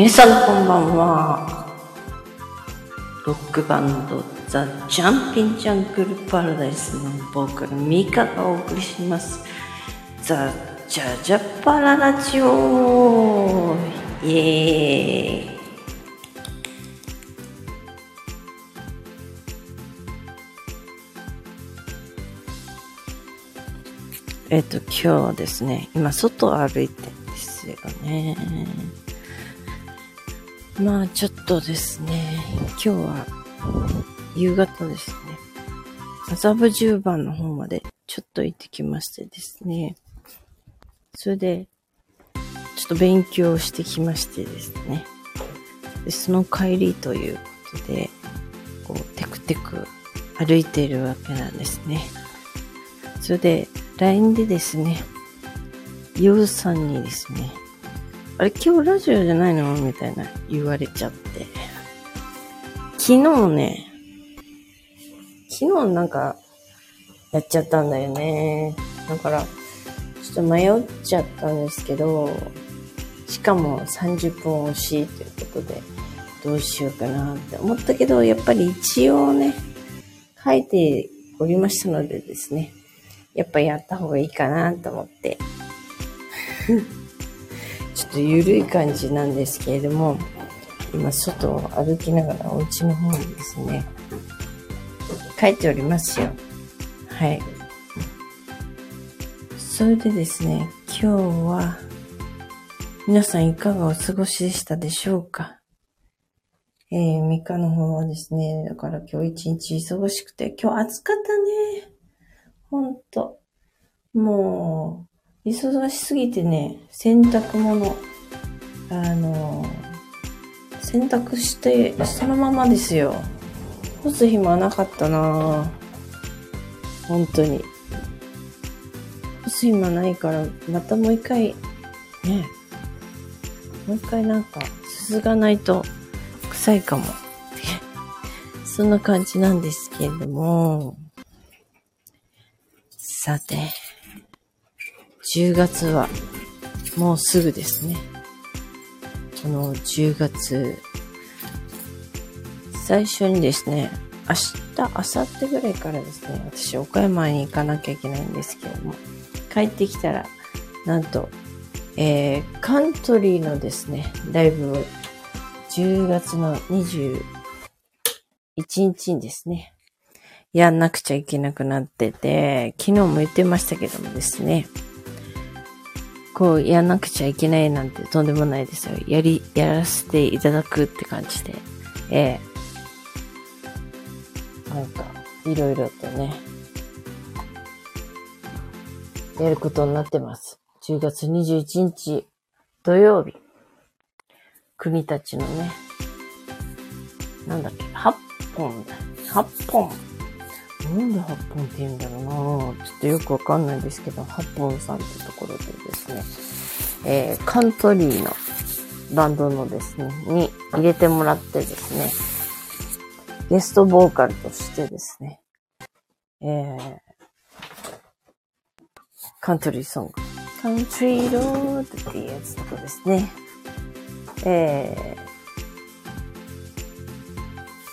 皆さんこんばんは。ロックバンドザ・ジャンピン・ジャングル・パラダイスのボーカルミカがお送りします。ザ・ジャジャパララジオイエーイえっと、今日はですね、今外を歩いてるんですよね。まあちょっとですね、今日は夕方ですね、麻布十番の方までちょっと行ってきましてですね、それでちょっと勉強してきましてですね、でその帰りということで、こうテクテク歩いているわけなんですね。それで LINE でですね、ヨウさんにですね、あれ今日ラジオじゃないの？みたいな言われちゃって。昨日ね、昨日なんかやっちゃったんだよね。だから、ちょっと迷っちゃったんですけど、しかも30分惜しいということで、どうしようかなって思ったけど、やっぱり一応ね、書いておりましたのでですね、やっぱやった方がいいかなと思って。ちょっと緩い感じなんですけれども、今外を歩きながらお家の方にですね、帰っておりますよ。はい。それでですね、今日は、皆さんいかがお過ごしでしたでしょうか？えー、3日の方はですね、だから今日一日忙しくて、今日暑かったね。ほんと。もう、忙しすぎてね、洗濯物、あの、洗濯して、そのままですよ。干す暇なかったな本当に。干す暇ないから、またもう一回、ね、もう一回なんか、すすがないと臭いかも。そんな感じなんですけれども、さて、10月はもうすぐですね。この10月、最初にですね、明日、明後日ぐらいからですね、私岡山に行かなきゃいけないんですけども、帰ってきたら、なんと、えー、カントリーのですね、ライブを10月の21日にですね、やんなくちゃいけなくなってて、昨日も言ってましたけどもですね、こう、やんなくちゃいけないなんてとんでもないですよ。やり、やらせていただくって感じで、ええなんか、いろいろとね、やることになってます。10月21日土曜日、国たちのね、なんだっけ、8本だ。8本。なんで8本って言うんだろうな。ちょっとよくわかんないんですけど、8本さんってところでですね、えー、カントリーのバンドのですね、に入れてもらってですね、ゲストボーカルとしてですね、えー、カントリーソング、カントリーロードっていうやつとかですね、え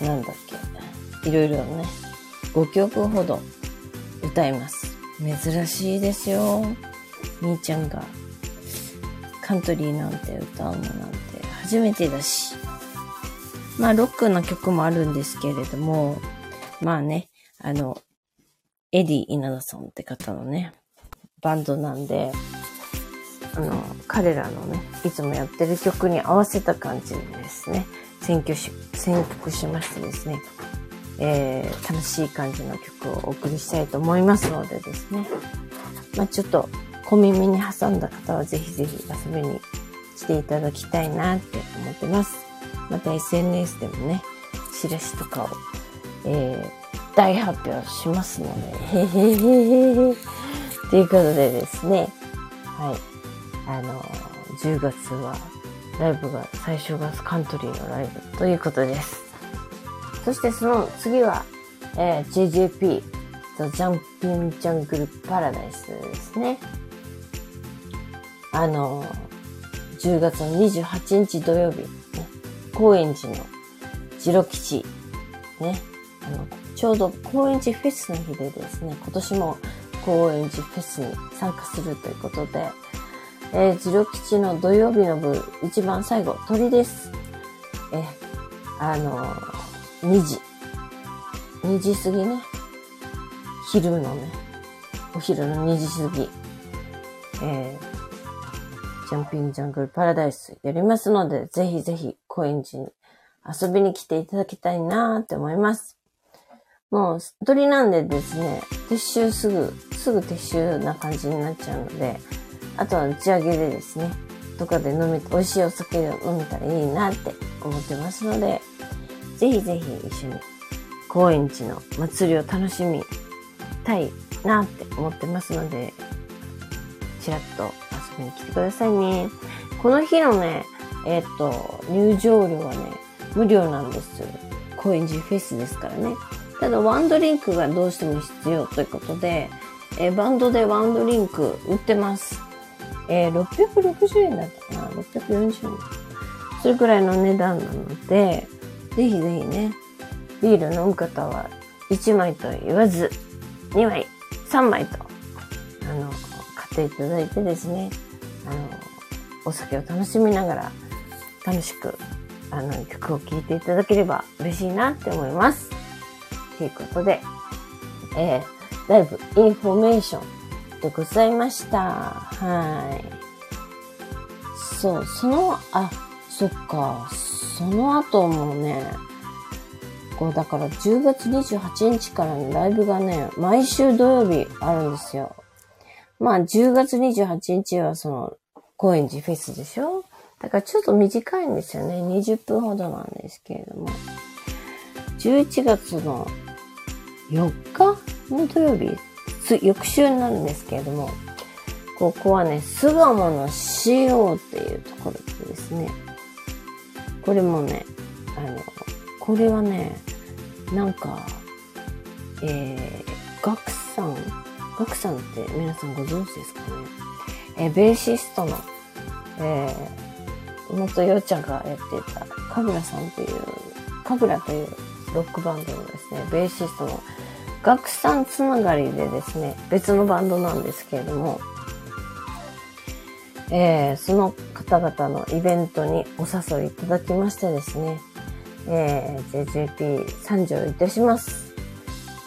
ー、なんだっけ、いろいろね、5曲ほど歌います。珍しいですよ。みーちゃんがカントリーなんて歌うのなんて初めてだし。まあロックな曲もあるんですけれども、まあね、あの、エディ・稲田さんって方のね、バンドなんで、あの、彼らのね、いつもやってる曲に合わせた感じでですね、選曲し、選曲しましてですね、えー、楽しい感じの曲をお送りしたいと思いますのでですね。まあちょっと小耳に挟んだ方はぜひぜひ遊びに来ていただきたいなって思ってます。また SNS でもね、チラシとかを、えー、大発表しますので、へへへへへ。ということでですね、はい。あの、10月はライブが、最初がカントリーのライブということです。そしてその次は、えー、JJP、The Jumping Jungle Paradise ですね。あの、10月の28日土曜日、ね、高円寺のジロ吉、ね、あの、ちょうど高円寺フェスの日でですね、今年も高円寺フェスに参加するということで、えー、ジロ吉の土曜日の部、一番最後、鳥です。え、あのー、2時。2時過ぎね。昼のね、お昼の2時過ぎ。えー、ジャンピングジャングルパラダイスやりますので、ぜひぜひ高円寺に遊びに来ていただきたいなーって思います。もう、鳥なんでですね、撤収すぐ、すぐ撤収な感じになっちゃうので、あとは打ち上げでですね、とかで飲め、美味しいお酒を飲めたらいいなって思ってますので、ぜひぜひ一緒に高円寺の祭りを楽しみたいなって思ってますので、ちらっと遊びに来てくださいね。この日のね、えっ、ー、と、入場料はね、無料なんです。高円寺フェスですからね。ただ、ワンドリンクがどうしても必要ということで、えー、バンドでワンドリンク売ってます。えー、660円だったかな ?640 円。それくらいの値段なので、ぜひぜひね、ビール飲む方は1枚と言わず、2枚、3枚と、あの、買っていただいてですね、あの、お酒を楽しみながら、楽しく、あの、曲を聴いていただければ嬉しいなって思います。ということで、えー、ライブインフォメーションでございました。はい。そう、その、あ、そっか、その後もね、こう、だから10月28日からのライブがね、毎週土曜日あるんですよ。まあ、10月28日はその、高円寺フェスでしょ？だからちょっと短いんですよね。20分ほどなんですけれども。11月の4日の土曜日翌週になるんですけれども、ここはね、巣鴨の CO っていうところでですね、これもね、あの、これはね、なんか、えー、ガクさん、ガクさんって皆さんご存知ですかね？え、ベーシストの、えー、元よちゃんがやってた、かぐらさんという、かぐらというロックバンドのですね、ベーシストの学さんつながりでですね、別のバンドなんですけれども、えー、その方々のイベントにお誘いいただきましてですね、えー、JJP 参上いたします。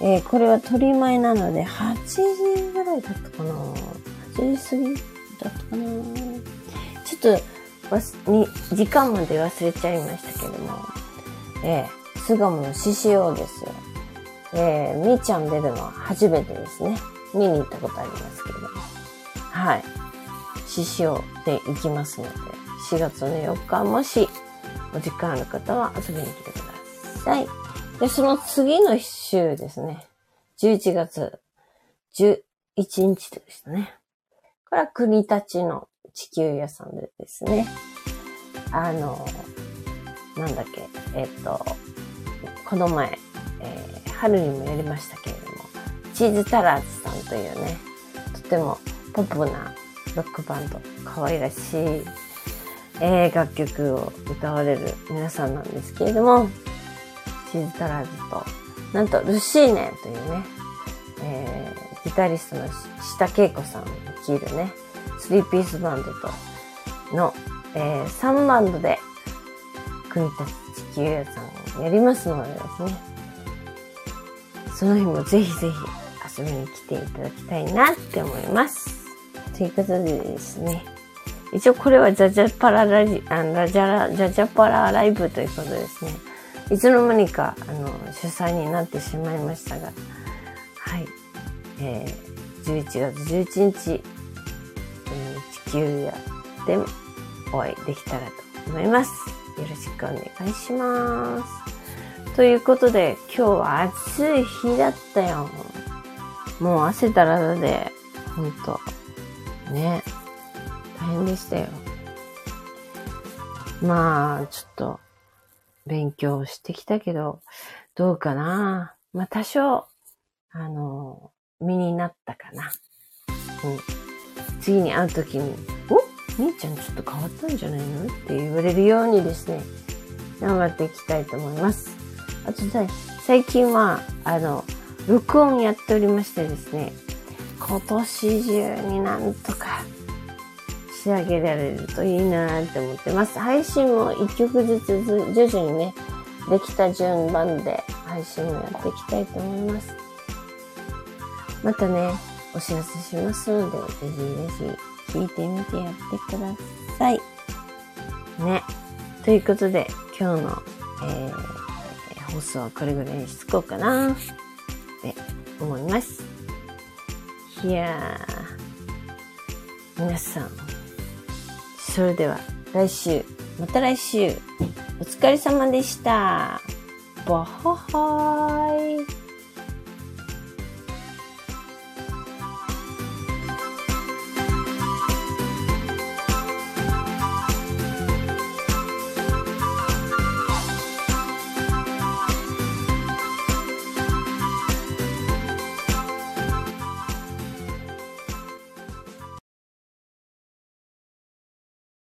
えー、これは取り前なので、8時ぐらいだったかな ?8 時過ぎだったかなちょっとに、時間まで忘れちゃいましたけども、えー、巣鴨の獅子王ですよ。えー、みーちゃん出るのは初めてですね。見に行ったことありますけども。はい。獅子王で行きますので、4月の4日、もしお時間ある方は遊びに来てください。で、その次の週ですね。11月11日でしたね。これは国立の地球屋さんでですね。あの、なんだっけ、えっ、と、この前、えー、春にもやりましたけれども、チーズタラーズさんというね、とてもポップなロックバンド、可愛らしい、えー、楽曲を歌われる皆さんなんですけれども、チーズタラーズと、なんとルシーネというね、えー、ギタリストの下恵子さん率いるね、スリーピースバンドとの、えー、3バンドで、国立地球屋さんをやりますのでですね、その日もぜひぜひ遊びに来ていただきたいなって思います。ということでですね。一応これはジャジャパララジ、あの、ラジャラ、ジャジャパラライブということですね。いつの間にか、あの、主催になってしまいましたが、はい。えー、11月11日、えー、地球屋でお会いできたらと思います。よろしくお願いします。ということで、今日は暑い日だったよ。もう汗だらだで、ほんと。ね。大変でしたよ。まあ、ちょっと、勉強してきたけど、どうかな。まあ、多少、あの、身になったかな。うん。次に会うときに、お？っみーちゃんちょっと変わったんじゃないの？って言われるようにですね、頑張っていきたいと思います。あと、最近は、あの、録音やっておりましてですね、今年中になんとか仕上げられるといいなって思ってます。配信も一曲ずつ徐々にね、できた順番で配信もやっていきたいと思います。またね、お知らせしますので、ぜひぜひ聞いてみてやってください。ね。ということで、今日の、えー、放送はこれぐらいにしつこうかなって思います。いやー、皆さん、それでは来週、また来週、お疲れ様でした。バッハハーイ。